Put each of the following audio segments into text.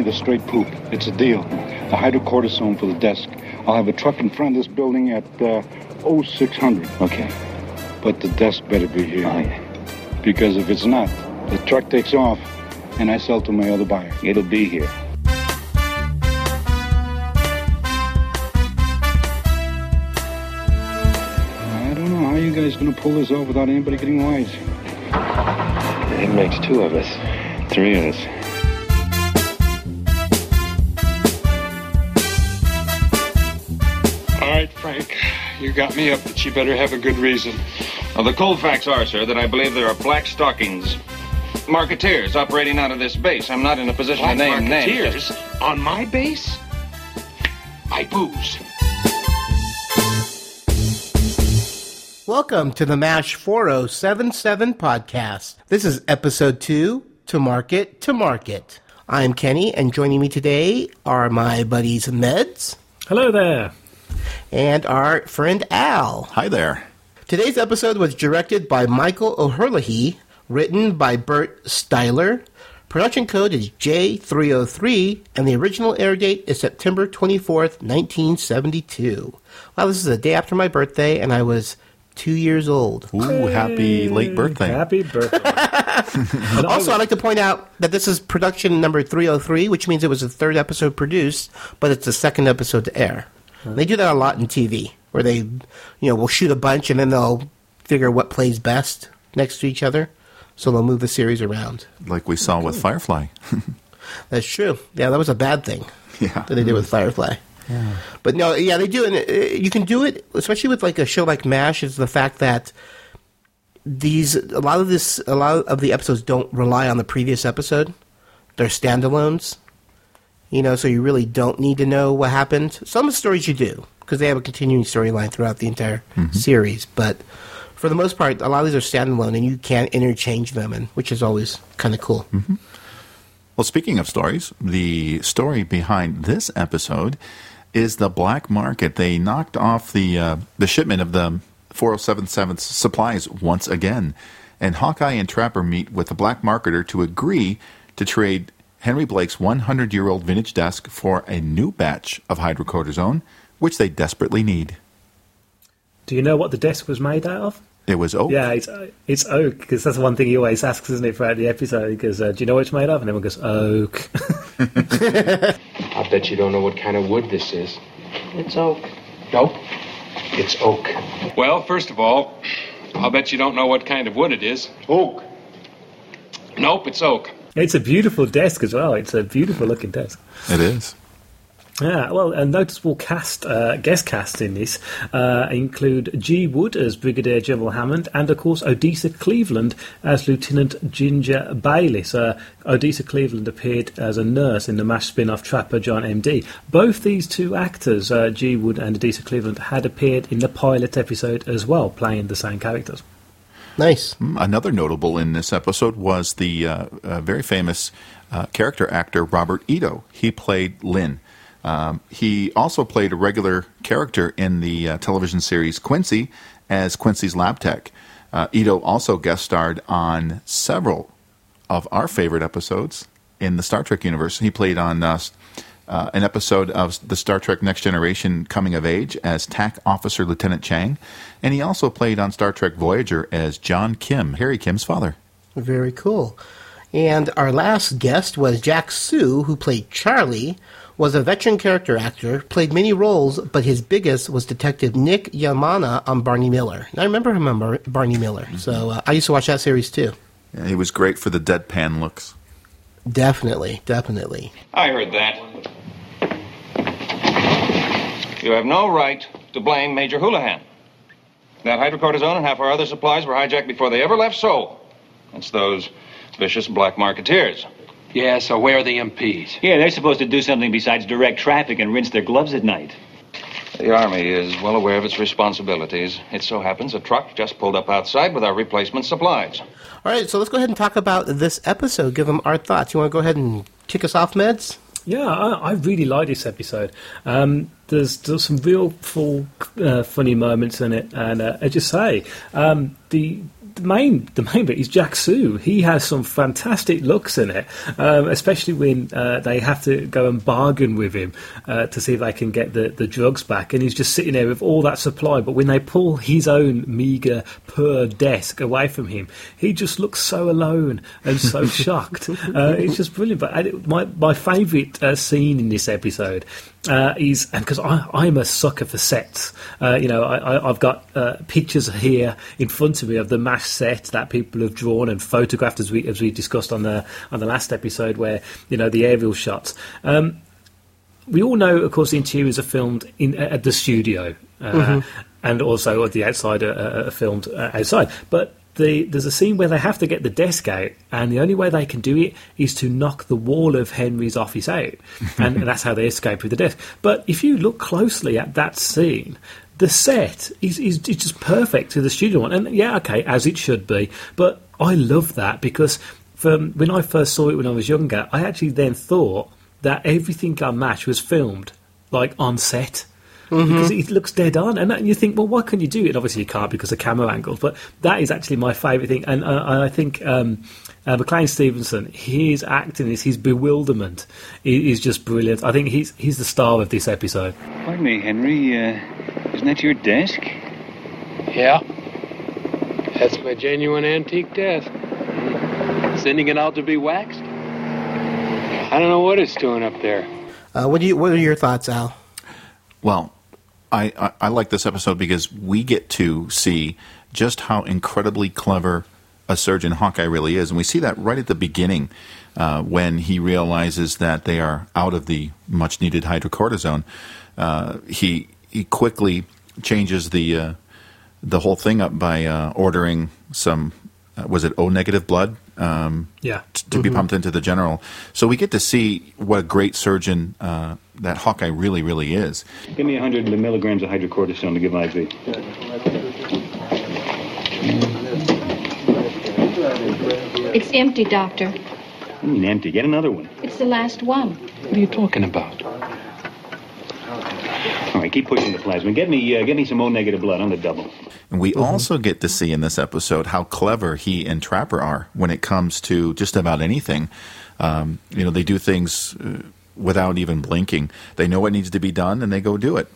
me the straight poop. It's a deal. The hydrocortisone for the desk. I'll have a truck in front of this building at uh, 0600. Okay. But the desk better be here. Oh, yeah. Because if it's not, the truck takes off and I sell to my other buyer. It'll be here. I don't know how you guys gonna pull this off without anybody getting wise. It makes two of us. Three of us. Right, Frank. You got me up, but you better have a good reason. Well, the cold facts are, sir, that I believe there are black stockings marketeers operating out of this base. I'm not in a position Black to name names. marketeers on my base? I booze. Welcome to the MASH 4077 podcast. This is episode two To Market to Market. I'm Kenny, and joining me today are my buddies Meds Hello there. And our friend Al. Hi there. Today's episode was directed by Michael O'Herlihy, written by Burt Styler. Production code is J303, and the original air date is September 24th, 1972. Wow, this is the day after my birthday, and I was two years old. Ooh, happy late birthday. Happy birthday. And Also, I'd like to point out that this is production number 303, which means it was the third episode produced, but it's the second episode to air. They do that a lot in TV, where they, you know, will shoot a bunch and then they'll figure what plays best next to each other. So they'll move the series around. Like we saw with Firefly. That's true. Yeah, that was a bad thing yeah. that they did with Firefly. Yeah. But no, yeah, they do, and uh, you can do it, especially with like a show like Mash. Is the fact that these a lot of this, a lot of the episodes don't rely on the previous episode; they're standalones. You know, so you really don't need to know what happened. Some of the stories you do because they have a continuing storyline throughout the entire series, but for the most part, a lot of these are standalone, and you can't interchange them, and which is always kind of cool. Well, speaking of stories, the story behind this episode is the black market. They knocked off the uh, the shipment of the 4077 supplies once again, and Hawkeye and Trapper meet with the black marketer to agree to trade Henry Blake's 100 year old vintage desk for a new batch of hydrocortisone, which they desperately need. Do you know what the desk was made out of? It was oak. Yeah, it's it's oak because that's the one thing he always asks, isn't it, throughout the episode? He goes, uh, "Do you know what it's made of?" And everyone goes, "Oak." I bet you don't know what kind of wood this is. It's oak. Nope. It's oak. Well, first of all, I'll bet you don't know what kind of wood it is. Oak. Nope, it's oak. It's a beautiful desk as well. It's a beautiful looking desk. It is. Yeah, well, a noticeable cast, uh, guest cast in this uh, include G. Wood as Brigadier General Hammond, and of course Odessa Cleveland as Lieutenant Ginger Bayliss. Uh, Odessa Cleveland appeared as a nurse in the MASH spin-off Trapper John M.D. Both these two actors, uh, G. Wood and Odessa Cleveland, had appeared in the pilot episode as well, playing the same characters. Nice. Another notable in this episode was the uh, uh, very famous uh, character actor Robert Ito. He played Lynn. Um, he also played a regular character in the uh, television series Quincy as Quincy's lab tech. Uh, Ito also guest starred on several of our favorite episodes in the Star Trek universe. He played on uh, an episode of the Star Trek Next Generation Coming of Age as TAC Officer Lieutenant Chang, and he also played on Star Trek Voyager as John Kim, Harry Kim's father. Very cool. And our last guest was Jack Soo, who played Charlie, was a veteran character actor, played many roles, but his biggest was Detective Nick Yemana on Barney Miller. And I remember him on Bar- Barney Miller, so uh, I used to watch that series too. Yeah, he was great for the deadpan looks. Definitely, definitely. I heard that. You have no right to blame Major Houlihan. That hydrocortisone and half our other supplies were hijacked before they ever left Seoul. It's those vicious black marketeers. Yeah, so where are the MPs? Yeah, they're supposed to do something besides direct traffic and rinse their gloves at night. The Army is well aware of its responsibilities. It so happens a truck just pulled up outside with our replacement supplies. All right, so let's go ahead and talk about this episode. Give them our thoughts. You want to go ahead and kick us off, Meds? Yeah, I, I really like this episode. Um, there's, there's some real full uh, funny moments in it, and uh, I just say um, the the main the main bit is Jack Soo. He has some fantastic looks in it, um, especially when uh, they have to go and bargain with him uh, to see if they can get the, the drugs back. And he's just sitting there with all that supply, but when they pull his own meager per desk away from him, he just looks so alone and so shocked. Uh, it's just brilliant. But my my favourite uh, scene in this episode uh, is and because I'm a sucker for sets. Uh, you know, I, have got uh, pictures here in front of me of the mash set that people have drawn and photographed, as we as we discussed on the on the last episode, where you know the aerial shots. Um, we all know, of course, the interiors are filmed in at the studio, uh, mm-hmm. and also at the outside are, are filmed uh, outside. But the, there's a scene where they have to get the desk out, and the only way they can do it is to knock the wall of Henry's office out, and that's how they escape with the desk. But if you look closely at that scene, the set is, is, is just perfect to the studio one, and yeah, okay, as it should be. But I love that because from when I first saw it when I was younger, I actually then thought that everything on Mash was filmed like on set mm-hmm. because it looks dead on. And, and, you think, well, what can you do it? Obviously, you can't because of camera angles. But that is actually my favourite thing. And uh, I think um, uh, McLean Stevenson, his acting, is his bewilderment is, just brilliant. I think he's he's the star of this episode. Pardon me, Henry. Uh, isn't that your desk? Yeah. That's my genuine antique desk. Sending it out to be waxed? I don't know what it's doing up there. Uh, what do you? What are your thoughts, Al? Well, I, I, I like this episode because we get to see just how incredibly clever a surgeon Hawkeye really is, and we see that right at the beginning uh, when he realizes that they are out of the much needed hydrocortisone. Uh, he he quickly changes the uh, the whole thing up by uh, ordering some uh, was it O negative blood um, yeah. T- to mm-hmm. be pumped into the general. So we get to see what a great surgeon uh, that Hawkeye really, really is. Give me 100 milligrams of hydrocortisone to give IV. It's empty, Doctor. I mean empty. Get another one. It's the last one. What are you talking about? All right, keep pushing the plasma. Get me, uh, get me some O negative blood on the double. And we mm-hmm. also get to see in this episode how clever he and Trapper are when it comes to just about anything. Um, you know, they do things uh, without even blinking. They know what needs to be done, and they go do it.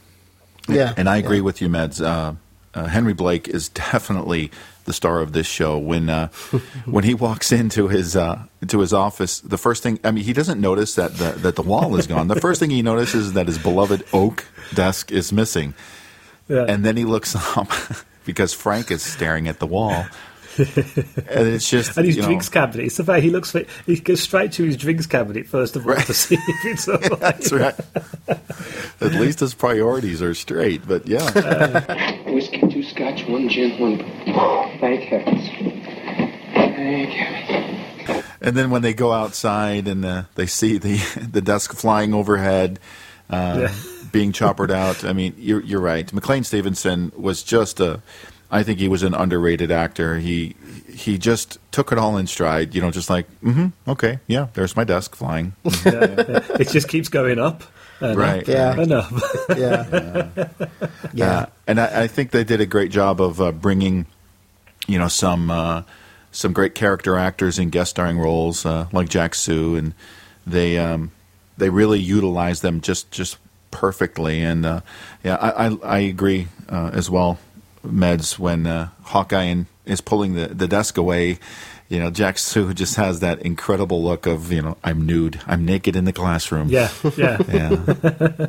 Yeah, and I agree yeah. with you, Meds. Uh, uh, Henry Blake is definitely the star of this show. When uh, when he walks into his uh, into his office, the first thing I mean, he doesn't notice that the, that the wall is gone. The first thing he notices is that his beloved oak desk is missing, yeah. and then he looks up because Frank is staring at the wall. and it's just and his drinks know, cabinet. It's the way he looks for. He goes straight to his drinks cabinet first of all right. to see if it's all right. That's right. At least his priorities are straight. But yeah, uh, whiskey, two scotch, one gin, one. Thank heavens. Thank heavens. And then when they go outside and uh, they see the the desk flying overhead. Uh, yeah being choppered out. I mean, you're, you're right. McLean Stevenson was just a. I think he was an underrated actor. He he just took it all in stride. You know, just like, mm-hmm, okay, yeah, there's my desk flying. yeah, yeah. It just keeps going up. right. Yeah. Enough. yeah. Yeah. yeah. Uh, and I, I, think they did a great job of uh, bringing, you know, some uh, some great character actors in guest starring roles uh, like Jack Soo, and they um, they really utilized them just just perfectly. And uh, yeah, I, I, I agree uh, as well, Meds, when uh, Hawkeye is pulling the, the desk away. You know, Jack Soo just has that incredible look of, you know, I'm nude, I'm naked in the classroom. Yeah, yeah. yeah.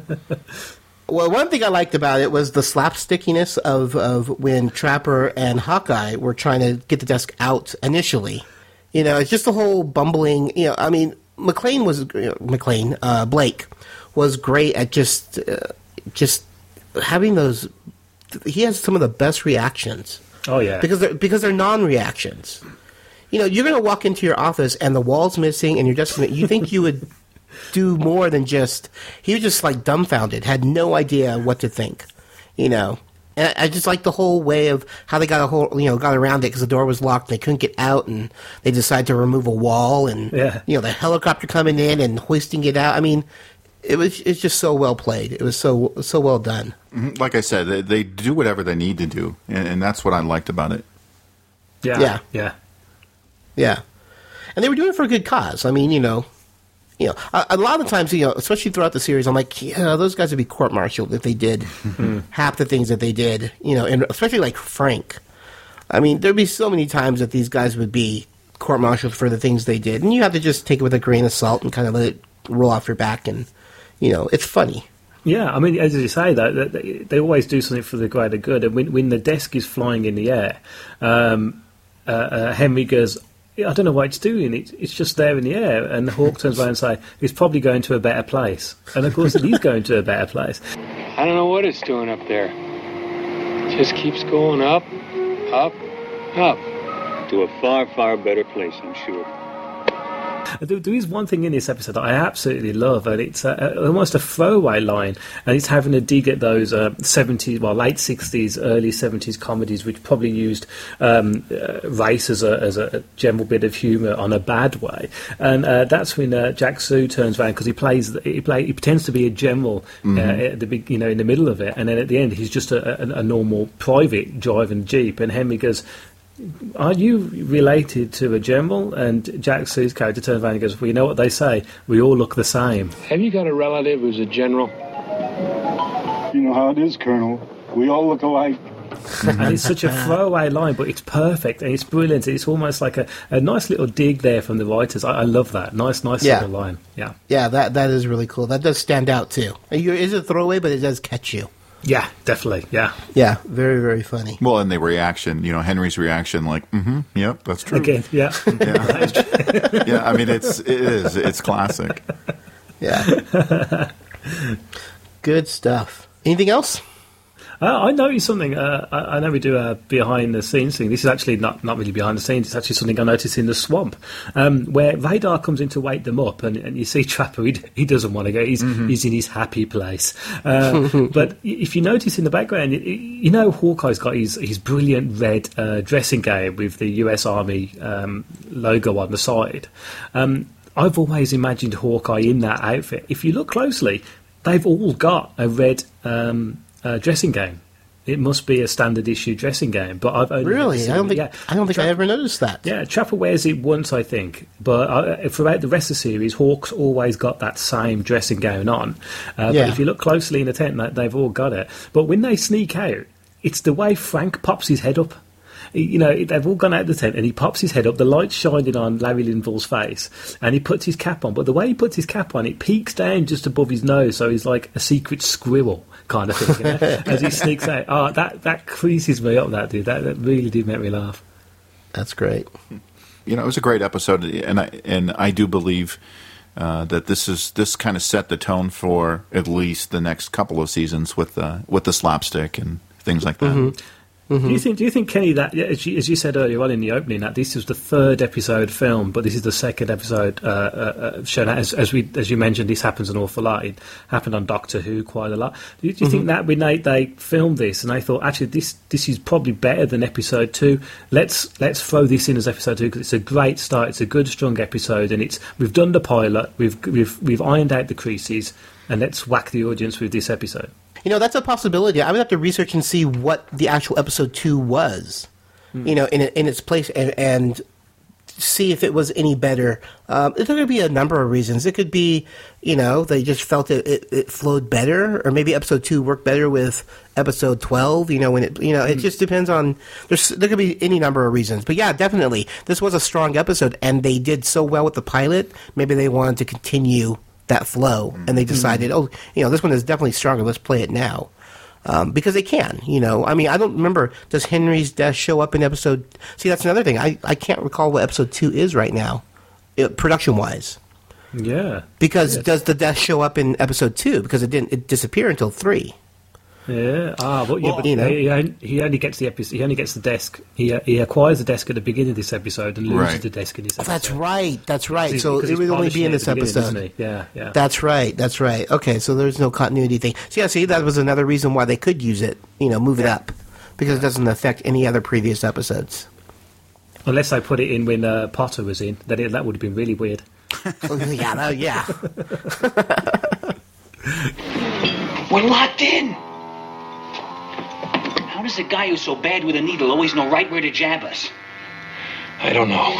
Well, one thing I liked about it was the slapstickiness of, of when Trapper and Hawkeye were trying to get the desk out initially. You know, it's just the whole bumbling. You know, I mean, McLean was you know, McLean uh, Blake was great at just uh, just having those. He has some of the best reactions. Oh yeah, because they're, because they're non-reactions. You know, you're going to walk into your office and the wall's missing, and you're just you think you would do more than just. He was just like dumbfounded, had no idea what to think. You know, and I just like the whole way of how they got a whole, you know, got around it because the door was locked and they couldn't get out, and they decided to remove a wall, and yeah. you know, the helicopter coming in and hoisting it out. I mean, it was it's just so well played. It was so so well done. Mm-hmm. Like I said, they, they do whatever they need to do, and, and, that's what I liked about it. Yeah, Yeah. yeah. Yeah, and they were doing it for a good cause. I mean, you know, you know, a, a lot of times, you know, especially throughout the series, I'm like, yeah, those guys would be court-martialed if they did half the things that they did. You know, and especially like Frank. I mean, there'd be so many times that these guys would be court-martialed for the things they did, and you have to just take it with a grain of salt and kind of let it roll off your back, and you know, it's funny. Yeah, I mean, as you say, though, that they, they always do something for the greater good. And when, when the desk is flying in the air, um, uh, uh, Henry goes, I don't know what it's doing. It, it's just there in the air. And the Hawk turns around and says, it's probably going to a better place. And of course, it is going to a better place. I don't know what it's doing up there. It just keeps going up, up, up. To a far, far better place, I'm sure. There, there is one thing in this episode that I absolutely love, and it's uh, almost a throwaway line, and it's having a dig at those uh, 70s, well, late 60s, early 70s comedies, which probably used um, uh, race as a, as a general bit of humour on a bad way. And uh, that's when uh, Jack Soo turns around because he plays, he, play, he pretends to be a general Mhm. uh, at the big, you know, in the middle of it, and then at the end he's just a, a, a normal private driving jeep, and Henry goes. Are you related to a general? And Jack Soo's character turns around and goes, Well, you know what they say? We all look the same. Have you got a relative who's a general? You know how it is, Colonel. We all look alike. and it's such a throwaway line, but it's perfect and it's brilliant. It's almost like a, a nice little dig there from the writers. I, I love that. Nice, nice Yeah. little line. Yeah. Yeah, that that is really cool. That does stand out too. You- It's a throwaway, but it does catch you. Yeah, definitely. Yeah. Yeah, very very funny. Well, and the reaction, you know, Henry's reaction, like, mm-hmm, yep, that's true. Again, yeah. Yeah. yeah, I mean, it's it is it's classic. Yeah. Good stuff. Anything else? Uh, I noticed something. Uh, I, I know we do a behind the scenes thing. This is actually not, not really behind the scenes. It's actually something I noticed in the swamp, um, where Radar comes in to wake them up, and, and you see Trapper. He, he doesn't want to go. He's he's in his happy place. Uh, but if you notice in the background, you, you know Hawkeye's got his his brilliant red uh, dressing gown with the U.S. Army um, logo on the side. Um, I've always imagined Hawkeye in that outfit. If you look closely, they've all got a red um, uh, dressing gown. It must be a standard issue dressing gown, but I've only Really? I don't it- think yeah. I don't think I ever noticed that. Yeah, Trapper wears it once, I think, but uh, throughout the rest of the series, Hawk's always got that same dressing gown on. Uh, Yeah. But if you look closely in the tent, they- they've all got it. But when they sneak out, it's the way Frank pops his head up. You know, they've all gone out of the tent and he pops his head up, the light's shining on Larry Linville's face, and he puts his cap on. But the way he puts his cap on, it peeks down just above his nose, so he's like a secret squirrel kind of thing, you know, as he sneaks out. Oh, that, that creases me up, that dude. That, that really did make me laugh. That's great. You know, it was a great episode, and I and I do believe uh, that this is this kind of set the tone for at least the next couple of seasons with the with the slapstick and things like that. Do you think? Do you think Kenny that as you, as you said earlier on in the opening that this is the third episode film, but this is the second episode uh, uh, uh, shown as, as we as you mentioned, this happens an awful lot. It happened on Doctor Who quite a lot. Do you, do you think that when they, they filmed this and they thought actually this this is probably better than episode two? Let's let's throw this in as episode two because it's a great start. It's a good strong episode, and it's we've done the pilot, we've we've we've ironed out the creases, and let's whack the audience with this episode. You know, that's a possibility. I would have to research and see what the actual episode two was. You know, in in its place and, and see if it was any better. Um, there could be a number of reasons. It could be, you know, they just felt it, it, it flowed better, or maybe episode two worked better with episode twelve. You know, when it, you know, it just depends on. There's there could be any number of reasons, but yeah, definitely, this was a strong episode, and they did so well with the pilot. Maybe they wanted to continue that flow, and they decided, oh, you know, this one is definitely stronger. Let's play it now. Um, because they can, you know. I mean, I don't remember. Does Henry's death show up in episode? See, that's another thing. I, I can't recall what episode two is right now, production wise. Yeah. Because Yes. does the death show up in episode two? Because it didn't. It disappear until three. Yeah. Ah, but yeah, Well, but you know. he, he only gets the episode. He only gets the desk. He uh, he acquires the desk at the beginning of this episode and loses Right. the desk in this episode. that's right. That's right. So it would only be in this episode. Yeah, yeah. That's right. That's right. Okay, so there's no continuity thing. So yeah, see, that was another reason why they could use it. You know, move it up because it doesn't affect any other previous episodes. Unless they put it in when uh, Potter was in, then it, that would have been really weird. Oh, yeah, no, yeah. We're locked in. How does a guy who's so bad with a needle always know right where to jab us? I don't know.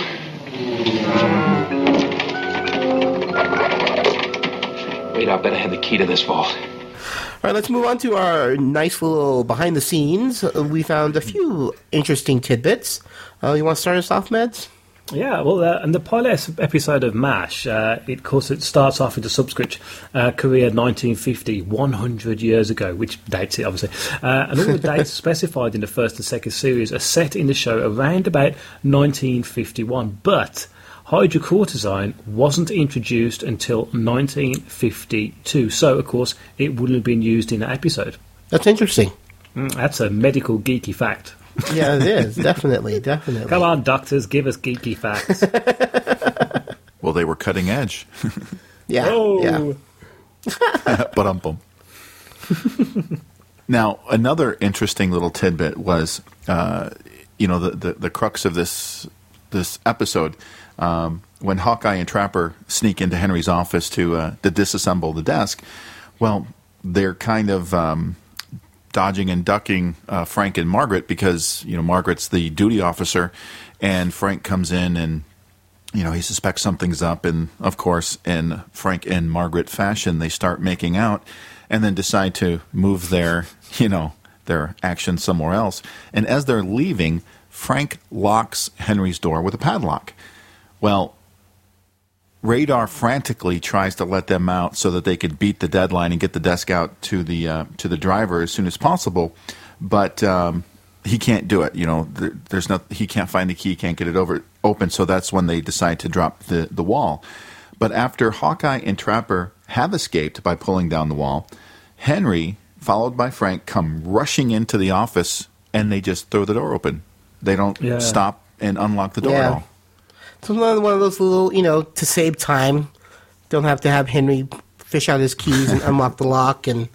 Wait, I bet I had the key to this vault. All right, let's move on to our nice little behind the scenes. Uh, We found a few interesting tidbits. Uh, you want to start us off, Meds? Yeah, well, uh, and the pilot episode of MASH, uh, it, of course, it starts off with the subscript uh, Korea 1950, 100 years ago, which dates it, obviously. Uh, and all the dates specified in the first and second series are set in the show around about 1951. But hydrocortisone wasn't introduced until 1952. So, of course, it wouldn't have been used in that episode. That's interesting. Mm, that's a medical geeky fact. Yeah, it is. definitely, definitely. Come on, doctors, give us geeky facts. Well, they were cutting edge. Yeah, Oh. yeah. but um bum. now, another interesting little tidbit was, uh, you know, the, the the crux of this this episode um, when Hawkeye and Trapper sneak into Henry's office to uh, to disassemble the desk. Well, they're kind of um, dodging and ducking uh, Frank and Margaret because you know Margaret's the duty officer, and Frank comes in and you know, he suspects something's up, and of course, in Frank and Margaret fashion, they start making out, and then decide to move their, you know, their action somewhere else. And as they're leaving, Frank locks Henry's door with a padlock. Well, Radar frantically tries to let them out so that they could beat the deadline and get the desk out to the uh, to the driver as soon as possible, but um, he can't do it. You know, there, there's no he can't find the key, can't get it over open. So that's when they decide to drop the the wall. But after Hawkeye and Trapper have escaped by pulling down the wall, Henry, followed by Frank, come rushing into the office and they just throw the door open. They don't Yeah. stop and unlock the door at all. It's one of one of those little, you know, to save time. Don't have to have Henry fish out his keys and unlock the lock and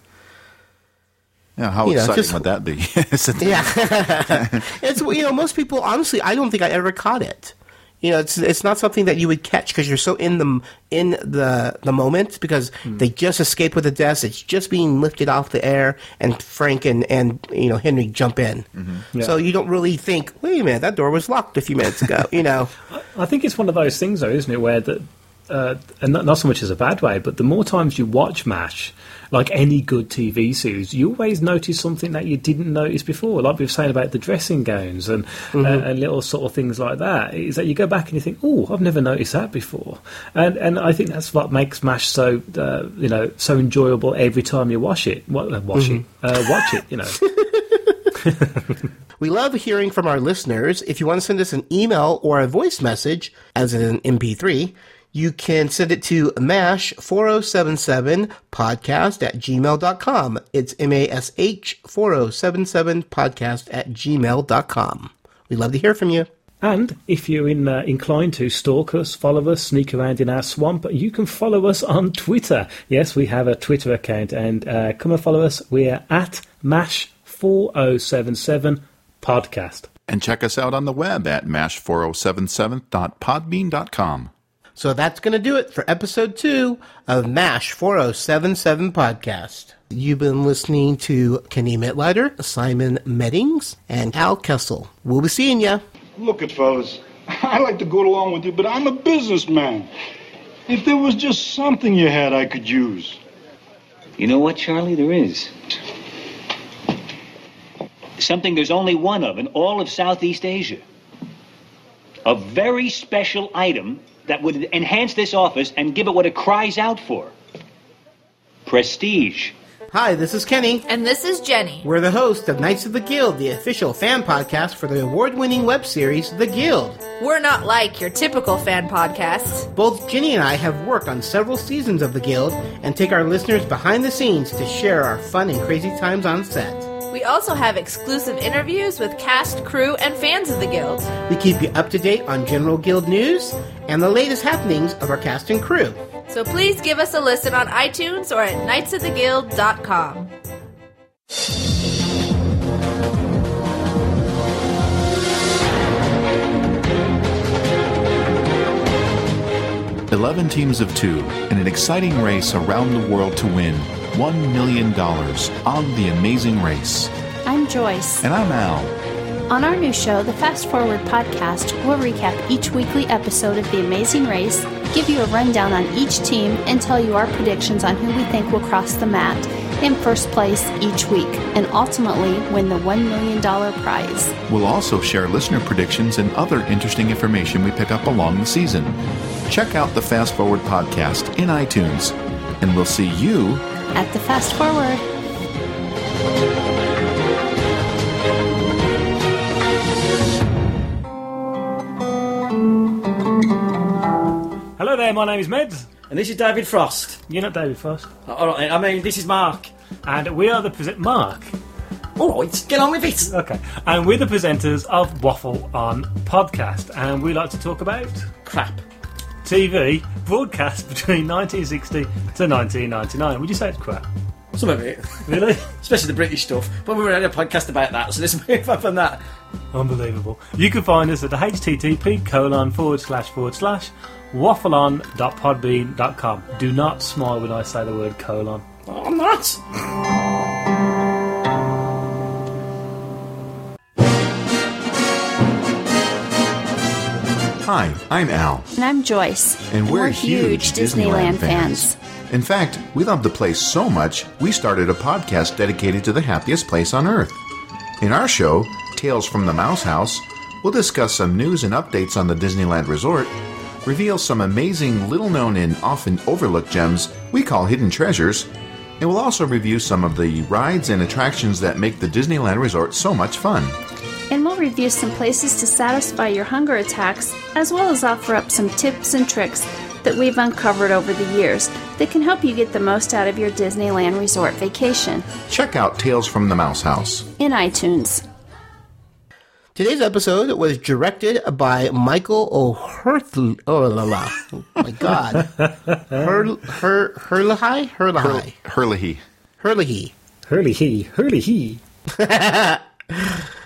Yeah, how You know, exciting just- would that be? yeah. it's you know most people honestly I don't think I ever caught it. You know, it's it's not something that you would catch because you're so in the in the the moment because hmm. they just escape with the desk. It's just being lifted off the air, and Frank and and you know Henry jump in. Mm-hmm. Yeah. So you don't really think, wait a minute, that door was locked a few minutes ago. you know, I think it's one of those things, though, isn't it, where that, uh, and not, not so much as a bad way, but the more times you watch MASH, like any good TV series, you always notice something that you didn't notice before. Like we were saying about the dressing gowns and Mhm. uh, and little sort of things like that. Is that you go back and you think, oh, I've never noticed that before, and and I think that's what makes MASH so uh, you know so enjoyable every time you watch it. Wa- uh, watch Mhm. it, uh, watch it. You know. We love hearing from our listeners. If you want to send us an email or a voice message as an MP3, you can send it to mash4077podcast at gmail.com. It's M-A-S-H 4077 podcast at gmail.com. We love to hear from you. And if you're in, uh, inclined to stalk us, follow us, sneak around in our swamp, you can follow us on Twitter. Yes, we have a Twitter account, and uh, come and follow us. We're at MASH4077 Podcast. And check us out on the web at mash4077.podbean.com. So that's going to do it for episode two of MASH 4077 podcast. You've been listening to Kenny Mitlider, Simon Meddings, and Al Kessel. We'll be seeing ya. Look at fellas. I like to go along with you, but I'm a businessman. If there was just something you had I could use. You know what, Charlie? There is. Something there's only one of in all of Southeast Asia. A very special item that would enhance this office and give it what it cries out for prestige. Hi, this is Kenny. And this is Jenny. We're the host of Knights of the Guild, the official fan podcast for the award winning web series The Guild. We're not like your typical fan podcasts. Both Ginny and I have worked on several seasons of The Guild and take our listeners behind the scenes to share our fun and crazy times on set. We also have exclusive interviews with cast, crew, and fans of the Guild. We keep you up to date on general Guild news and the latest happenings of our cast and crew. So please give us a listen on iTunes or at knightsoftheguild.com. Eleven teams of two in an exciting race around the world to win $1 million on The Amazing Race. I'm Joyce. And I'm Al. On our new show, the Fast Forward podcast, we'll recap each weekly episode of The Amazing Race, give you a rundown on each team, and tell you our predictions on who we think will cross the mat in first place each week and ultimately win the $1 million prize. We'll also share listener predictions and other interesting information we pick up along the season. Check out the Fast Forward podcast in iTunes, and we'll see you at the Fast Forward. Hello there, my name is Meds. And this is David Frost. You're not David Frost. Uh, all right, I mean, this is Mark. And we are the present Mark. All right, get on with it. Okay. And we're the presenters of Waffle On Podcast. And we like to talk about crap. TV broadcast between 1960 to 1999. Would you say it's crap? Some of it. Really? Especially the British stuff. But we were on a podcast about that, so let's move on from that. Unbelievable. You can find us at the http colon forward slash forward slash waffleon.podbean.com. Do not smile when I say the word colon. Oh, I'm not. Hi, I'm Al. And I'm Joyce. And we're, huge, Disneyland, Disneyland, fans. In fact, we love the place so much, we started a podcast dedicated to the happiest place on earth. In our show, Tales from the Mouse House, we'll discuss some news and updates on the Disneyland Resort, reveal some amazing little known and often overlooked gems we call hidden treasures, and we'll also review some of the rides and attractions that make the Disneyland Resort so much fun. And we'll review some places to satisfy your hunger attacks, as well as offer up some tips and tricks that we've uncovered over the years that can help you get the most out of your Disneyland Resort vacation. Check out Tales from the Mouse House in iTunes. Today's episode was directed by Michael O'Hurtley. Oh, la, la. oh my God. Hur, Hur, Hurley? Hurley. Hurley. Hurley. Hurley. Hurley. Hurley.